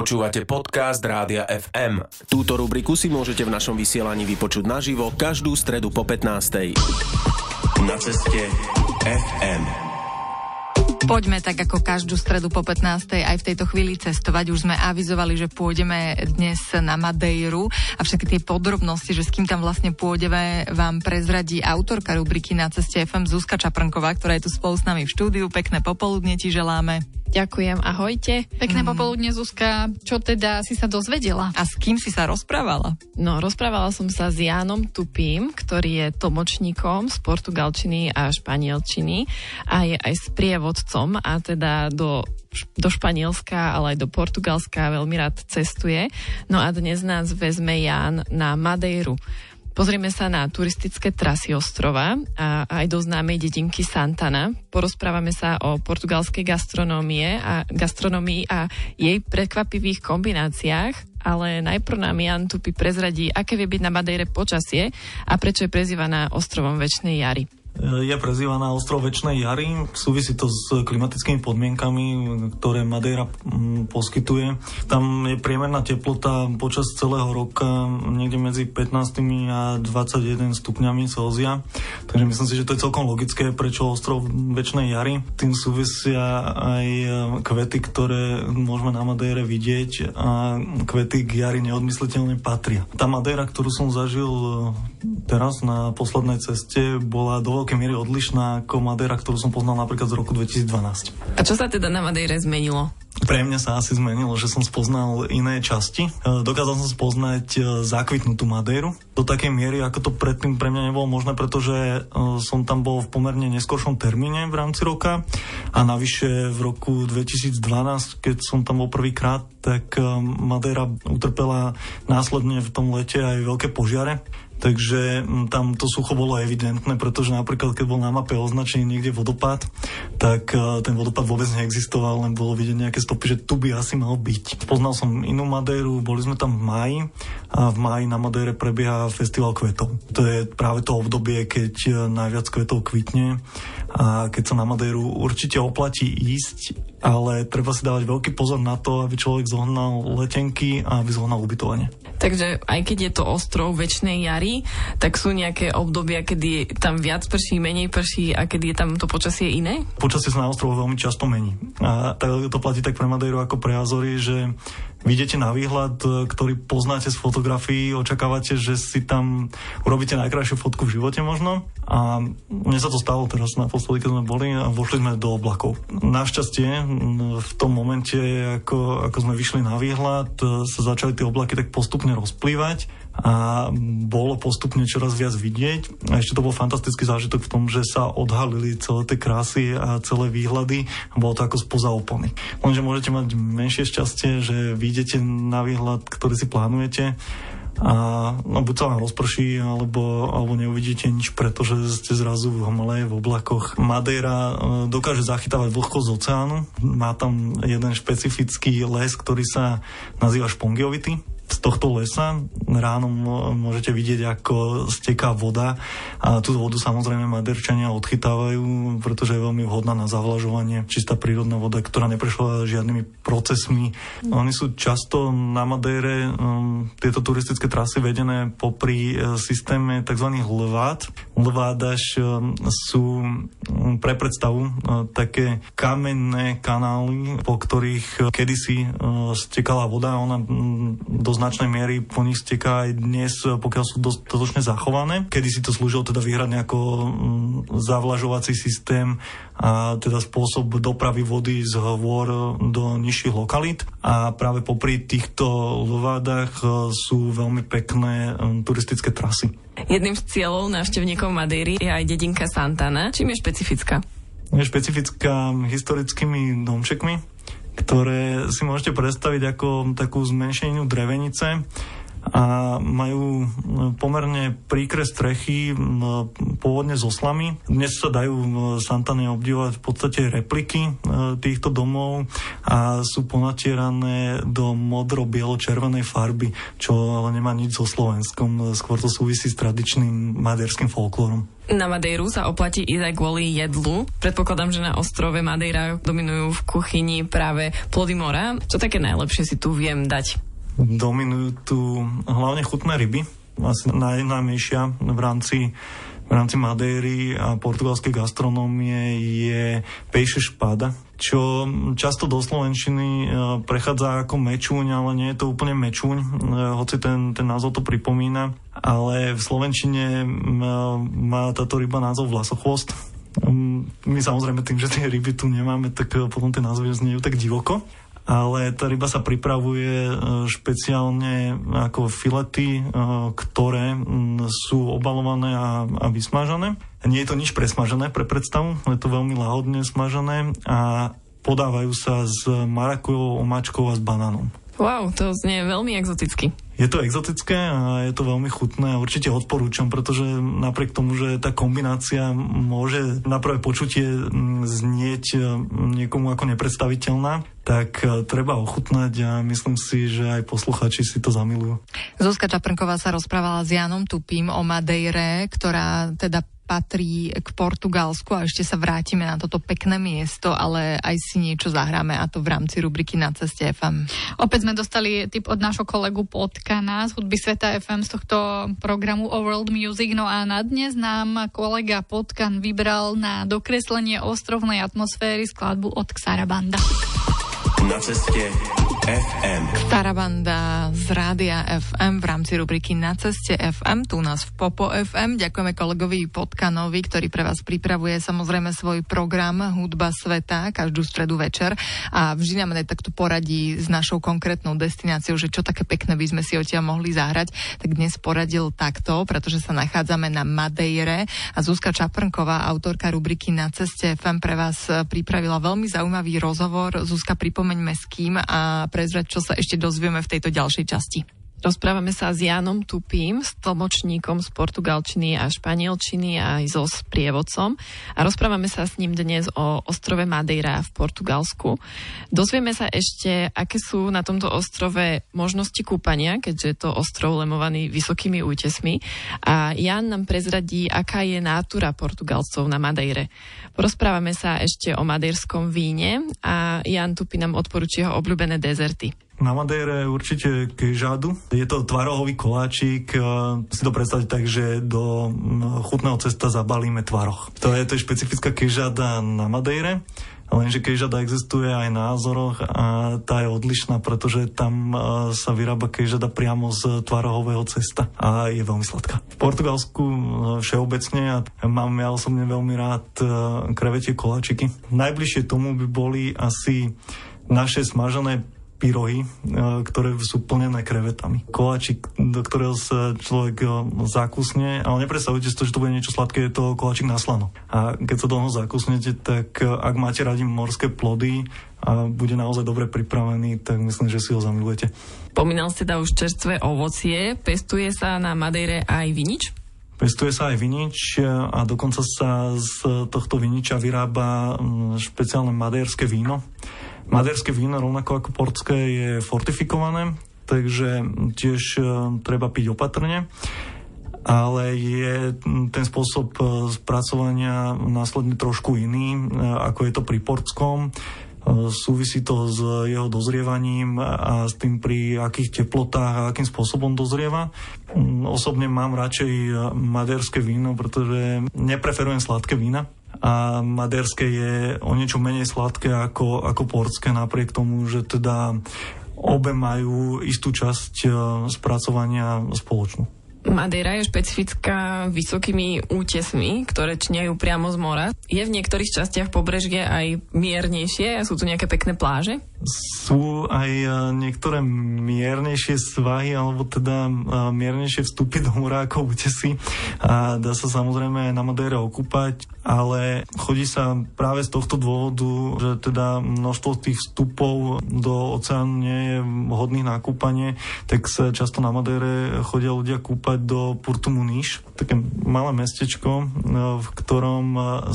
Počúvate podcast Rádia FM. Túto rubriku si môžete v našom vysielaní vypočuť naživo každú stredu po 15. Na ceste FM. Poďme tak ako každú stredu po 15. aj v tejto chvíli cestovať. Už sme avizovali, že pôjdeme dnes na Madejru a všetky tie podrobnosti, že s kým tam vlastne pôjdeme, vám prezradí autorka rubriky na ceste FM Zuzka Čaprnková, ktorá je tu spolu s nami v štúdiu. Pekné popoludne ti želáme. Ďakujem, ahojte. Pekné mm. popoludne, Zuzka. Čo teda si sa dozvedela? A s kým si sa rozprávala? No, rozprávala som sa s Jánom Tupím, ktorý je tlmočníkom z portugalčiny a španielčiny a je aj sprievodcom a teda do do Španielska, ale aj do Portugalska veľmi rád cestuje. No a dnes nás vezme Ján na Madejru. Pozrieme sa na turistické trasy ostrova a aj do známej dedinky Santana. Porozprávame sa o portugalskej gastronómie a gastronomii a jej prekvapivých kombináciách, ale najprv nám Jan Tupi prezradí, aké vie byť na Madejre počasie a prečo je prezývaná ostrovom väčšnej jary je prezývaná ostrov väčšnej jary. Súvisí to s klimatickými podmienkami, ktoré Madeira mm, poskytuje. Tam je priemerná teplota počas celého roka niekde medzi 15 a 21 stupňami Celzia. Takže myslím si, že to je celkom logické, prečo ostrov väčšnej jary. Tým súvisia aj e, kvety, ktoré môžeme na Madeire vidieť a kvety k jary neodmysliteľne patria. Tá Madeira, ktorú som zažil e, teraz na poslednej ceste, bola do veľkej miery odlišná ako Madeira, ktorú som poznal napríklad z roku 2012. A čo sa teda na Madeire zmenilo? Pre mňa sa asi zmenilo, že som spoznal iné časti. E, dokázal som spoznať e, zakvitnutú Madeiru do takej miery, ako to predtým pre mňa nebolo možné, pretože e, som tam bol v pomerne neskoršom termíne v rámci roka a navyše v roku 2012, keď som tam bol prvýkrát, tak Madeira utrpela následne v tom lete aj veľké požiare Takže mm, tam to sucho bolo evidentné, pretože napríklad, keď bol na mape označený niekde vodopád, tak e, ten vodopád vôbec neexistoval, len bolo vidieť nejaké stopy, že tu by asi mal byť. Poznal som inú Madéru, boli sme tam v máji a v máji na Madére prebieha festival kvetov. To je práve to obdobie, keď e, najviac kvetov kvitne a keď sa na Madéru určite oplatí ísť, ale treba si dávať veľký pozor na to, aby človek zohnal letenky a aby zohnal ubytovanie. Takže aj keď je to ostrov väčšnej jary, tak sú nejaké obdobia, kedy tam viac prší, menej prší a kedy je tam to počasie iné? Počasie sa na ostrovu veľmi často mení. A to platí tak pre Madeiru ako pre Azory, že Vidíte na výhľad, e, ktorý poznáte z fotografií, očakávate, že si tam urobíte najkrajšiu fotku v živote možno. A mne sa to stalo teraz naposledy, keď sme boli a vošli sme do oblakov. Našťastie v tom momente, ako, ako sme vyšli na výhľad, e, sa začali tie oblaky tak postupne rozplývať a bolo postupne čoraz viac vidieť. A ešte to bol fantastický zážitok v tom, že sa odhalili celé tie krásy a celé výhľady bolo to ako spoza opony. Lenže môžete mať menšie šťastie, že vidíte na výhľad, ktorý si plánujete a no, buď sa vám rozprší, alebo, alebo neuvidíte nič, pretože ste zrazu v hmle, v oblakoch. Madeira dokáže zachytávať vlhkosť z oceánu. Má tam jeden špecifický les, ktorý sa nazýva špongiovity tohto lesa. Ráno môžete vidieť, ako steká voda a tú vodu samozrejme maderčania odchytávajú, pretože je veľmi vhodná na zavlažovanie. Čistá prírodná voda, ktorá neprešla žiadnymi procesmi. Oni sú často na Madére um, tieto turistické trasy vedené popri uh, systéme tzv. lvád. Lvádaž um, sú um, pre predstavu uh, také kamenné kanály, po ktorých uh, kedysi uh, stekala voda. Ona um, dosť značnej miery po nich steká aj dnes, pokiaľ sú dostatočne zachované. Kedy si to slúžilo teda výhradne ako mm, zavlažovací systém a teda spôsob dopravy vody z hôr do nižších lokalít. A práve popri týchto lvádach e, sú veľmi pekné turistické trasy. Jedným z cieľov návštevníkov Madeiry je aj dedinka Santana. Čím je špecifická? Je špecifická historickými domčekmi, ktoré si môžete predstaviť ako takú zmenšenú drevenice a majú pomerne príkre strechy pôvodne z oslami. Dnes sa dajú v Santane obdivovať v podstate repliky týchto domov a sú ponatierané do modro-bielo-červenej farby, čo ale nemá nič so Slovenskom, skôr to súvisí s tradičným maďarským folklórom. Na Madejru sa oplatí ísť aj kvôli jedlu. Predpokladám, že na ostrove Madeira dominujú v kuchyni práve plody mora. Čo také najlepšie si tu viem dať? Dominujú tu hlavne chutné ryby. Asi najnámejšia v rámci v rámci Madeiry a portugalskej gastronómie je pejše špada, čo často do Slovenčiny e, prechádza ako mečúň, ale nie je to úplne mečúň, e, hoci ten, ten názov to pripomína. Ale v Slovenčine má táto ryba názov vlasochvost. My samozrejme tým, že tie ryby tu nemáme, tak e, potom tie názvy zniejú tak divoko ale tá ryba sa pripravuje e, špeciálne ako filety, e, ktoré sú obalované a, a vysmažané. Nie je to nič presmažené pre predstavu, je to veľmi lahodne smažené a podávajú sa s marakujovou omáčkou a s banánom. Wow, to znie veľmi exoticky. Je to exotické a je to veľmi chutné a určite odporúčam, pretože napriek tomu, že tá kombinácia môže na prvé počutie znieť niekomu ako nepredstaviteľná, tak e, treba ochutnať a myslím si, že aj posluchači si to zamilujú. Zuzka Čaprnková sa rozprávala s Janom Tupím o Madeire, ktorá teda patrí k Portugalsku a ešte sa vrátime na toto pekné miesto, ale aj si niečo zahráme a to v rámci rubriky Na ceste FM. Opäť sme dostali tip od nášho kolegu Potkana z hudby Sveta FM z tohto programu o World Music. No a na dnes nám kolega Potkan vybral na dokreslenie ostrovnej atmosféry skladbu od Xarabanda. Na ceste FM. Starabanda z Rádia FM v rámci rubriky Na ceste FM, tu nás v Popo FM. Ďakujeme kolegovi Potkanovi, ktorý pre vás pripravuje samozrejme svoj program Hudba sveta každú stredu večer a vždy nám aj takto poradí s našou konkrétnou destináciou, že čo také pekné by sme si odtiaľ mohli zahrať. Tak dnes poradil takto, pretože sa nachádzame na Madeire a Zuzka Čaprnková, autorka rubriky Na ceste FM pre vás pripravila veľmi zaujímavý rozhovor. Zuzka, pripomeňme s kým a prezrať, čo sa ešte dozvieme v tejto ďalšej časti. Rozprávame sa s Janom Tupím, s tlmočníkom z portugalčiny a španielčiny a aj so sprievodcom. A rozprávame sa s ním dnes o ostrove Madeira v Portugalsku. Dozvieme sa ešte, aké sú na tomto ostrove možnosti kúpania, keďže je to ostrov lemovaný vysokými útesmi. A Jan nám prezradí, aká je nátura Portugalcov na Madeire. Porozprávame sa ešte o madejrskom víne a Jan Tupi nám odporúči jeho obľúbené dezerty. Na Madeire určite kejžádu. Je to tvarohový koláčik. Si to predstaviť tak, že do chutného cesta zabalíme tvaroch. To je, to je špecifická kejžáda na Madeire. Lenže kejžada existuje aj na Azoroch a tá je odlišná, pretože tam sa vyrába kejžada priamo z tvarohového cesta a je veľmi sladká. V Portugalsku všeobecne a mám ja osobne veľmi rád krevetie koláčiky. Najbližšie tomu by boli asi naše smažené pyrohy, e, ktoré sú plnené krevetami. Koláčik, do ktorého sa človek e, zakusne, ale nepredstavujte si to, že to bude niečo sladké, je to koláčik na slano. A keď sa do toho zakusnete, tak e, ak máte radi morské plody a bude naozaj dobre pripravený, tak myslím, že si ho zamilujete. Pomínal ste teda už čerstvé ovocie, pestuje sa na Madeire aj vinič? Pestuje sa aj vinič a dokonca sa z tohto viniča vyrába špeciálne maderské víno. Maderské víno, rovnako ako portské, je fortifikované, takže tiež e, treba piť opatrne ale je ten spôsob e, spracovania následne trošku iný, e, ako je to pri portskom. Súvisí to s jeho dozrievaním a s tým pri akých teplotách a akým spôsobom dozrieva. Osobne mám radšej maderské víno, pretože nepreferujem sladké vína a maderské je o niečo menej sladké ako, ako portské, napriek tomu, že teda obe majú istú časť e, spracovania spoločnú. Madeira je špecifická vysokými útesmi, ktoré čňajú priamo z mora. Je v niektorých častiach pobrežie aj miernejšie sú tu nejaké pekné pláže? sú aj e, niektoré miernejšie svahy, alebo teda e, miernejšie vstupy do murákov, útesy a dá sa samozrejme aj na Madeire okúpať, ale chodí sa práve z tohto dôvodu, že teda množstvo tých vstupov do oceánu nie je hodných na kúpanie, tak sa často na Madeire chodia ľudia kúpať do Portu Muniš, také malé mestečko, e, v ktorom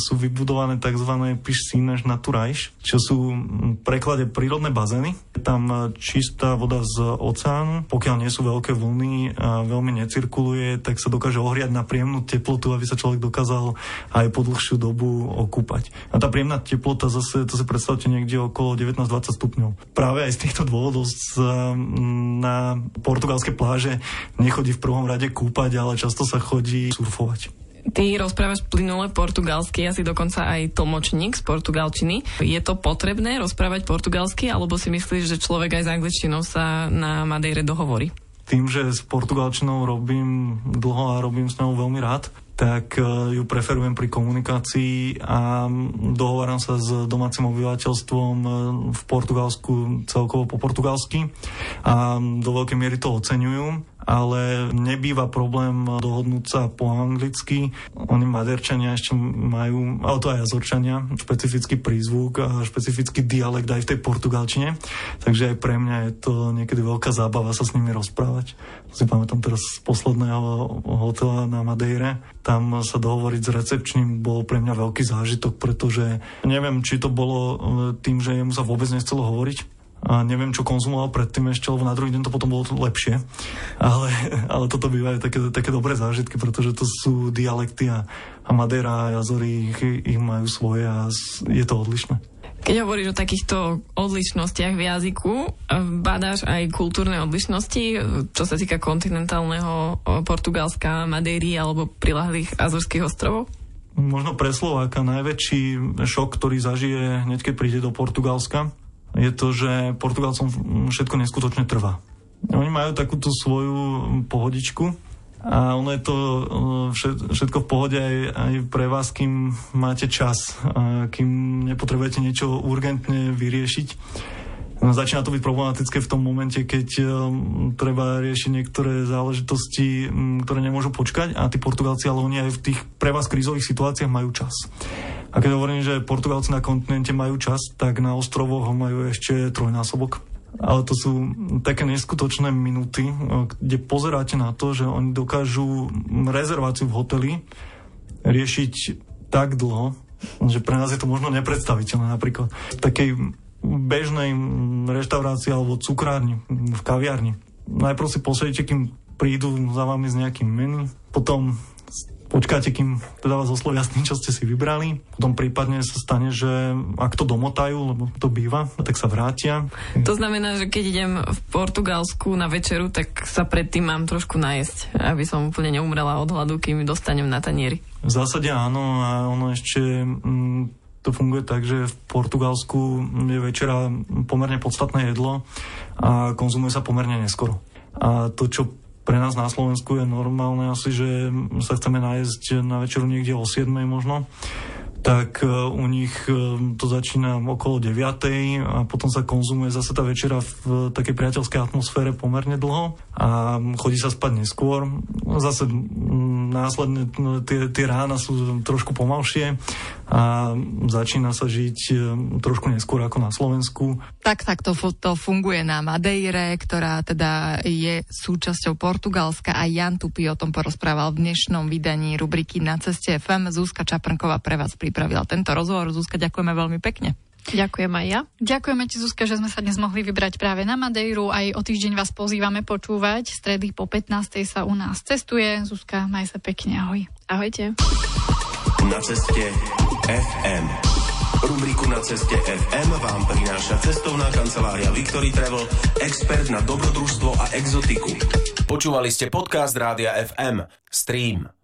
sú vybudované tzv. piscines naturajš, čo sú v preklade prírodné bazény. Tam čistá voda z oceánu, pokiaľ nie sú veľké vlny a veľmi necirkuluje, tak sa dokáže ohriať na príjemnú teplotu, aby sa človek dokázal aj po dlhšiu dobu okúpať. A tá príjemná teplota zase, to si predstavte niekde okolo 19-20 stupňov. Práve aj z týchto dôvodov na portugalské pláže nechodí v prvom rade kúpať, ale často sa chodí surfovať. Ty rozprávaš plynule portugalsky, asi dokonca aj tlmočník z portugalčiny. Je to potrebné rozprávať portugalsky, alebo si myslíš, že človek aj s angličtinou sa na Madeire dohovorí? Tým, že s portugalčinou robím dlho a robím s ňou veľmi rád, tak e, ju preferujem pri komunikácii a dohováram sa s domácim obyvateľstvom e, v Portugalsku celkovo po portugalsky a do veľkej miery to oceňujú ale nebýva problém dohodnúť sa po anglicky. Oni maderčania ešte majú, ale to aj jazorčania, špecifický prízvuk a špecifický dialekt aj v tej portugalčine. Takže aj pre mňa je to niekedy veľká zábava sa s nimi rozprávať. Si pamätám teraz z posledného hotela na Madeire. Tam sa dohovoriť s recepčným bol pre mňa veľký zážitok, pretože neviem, či to bolo e, tým, že jemu sa vôbec nechcelo hovoriť, a neviem, čo konzumoval predtým ešte, lebo na druhý deň to potom bolo lepšie. Ale, ale toto bývajú také, také dobré zážitky, pretože to sú dialekty a, a Madeira a Jazory ich, ich majú svoje a je to odlišné. Keď hovoríš o takýchto odlišnostiach v jazyku, badáš aj kultúrne odlišnosti, čo sa týka kontinentálneho Portugalska, Madeiry alebo prilahlých Azorských ostrovov? Možno pre Slováka najväčší šok, ktorý zažije hneď, keď príde do Portugalska, je to, že Portugalcom všetko neskutočne trvá. Oni majú takúto svoju pohodičku a ono je to e, všetko v pohode aj, aj pre vás, kým máte čas, kým nepotrebujete niečo urgentne vyriešiť. Začína to byť problematické v tom momente, keď um, treba riešiť niektoré záležitosti, um, ktoré nemôžu počkať a tí Portugalci, ale oni aj v tých pre vás krízových situáciách majú čas. A keď hovorím, že Portugalci na kontinente majú čas, tak na ostrovoch majú ešte trojnásobok. Ale to sú také neskutočné minúty, kde pozeráte na to, že oni dokážu rezerváciu v hoteli riešiť tak dlho, že pre nás je to možno nepredstaviteľné. Napríklad v takej bežnej reštaurácii alebo cukrárni, v kaviarni. Najprv si posedíte, kým prídu za vami s nejakým menu, potom počkáte, kým teda vás oslovia s tým, čo ste si vybrali. Potom prípadne sa stane, že ak to domotajú, lebo to býva, tak sa vrátia. To znamená, že keď idem v Portugalsku na večeru, tak sa predtým mám trošku najesť, aby som úplne neumrela od hladu, kým dostanem na tanieri. V zásade áno a ono ešte mm, to funguje tak, že v Portugalsku je večera pomerne podstatné jedlo a konzumuje sa pomerne neskoro. A to, čo pre nás na Slovensku je normálne asi, že sa chceme nájsť na večeru niekde o 7 možno, tak e, u nich e, to začína okolo 9 a potom sa konzumuje zase tá večera v takej priateľskej atmosfére pomerne dlho a chodí sa spať neskôr. Zase následne no, tie, tie rána sú trošku pomalšie a začína sa žiť e, trošku neskôr ako na Slovensku. Tak, tak to, to funguje na Madeire, ktorá teda je súčasťou Portugalska a Jan Tupi o tom porozprával v dnešnom vydaní rubriky Na ceste FM. Zúska Čaprnková pre vás pripravila tento rozhovor. Zúska, ďakujeme veľmi pekne. Ďakujem aj ja. Ďakujeme ti, Zuzka, že sme sa dnes mohli vybrať práve na Madejru. Aj o týždeň vás pozývame počúvať. Stredy po 15. sa u nás cestuje. Zuzka, maj sa pekne, ahoj. Ahojte. Na ceste FM. Rubriku Na ceste FM vám prináša cestovná kancelária Victory Travel, expert na dobrodružstvo a exotiku. Počúvali ste podcast Rádia FM. Stream.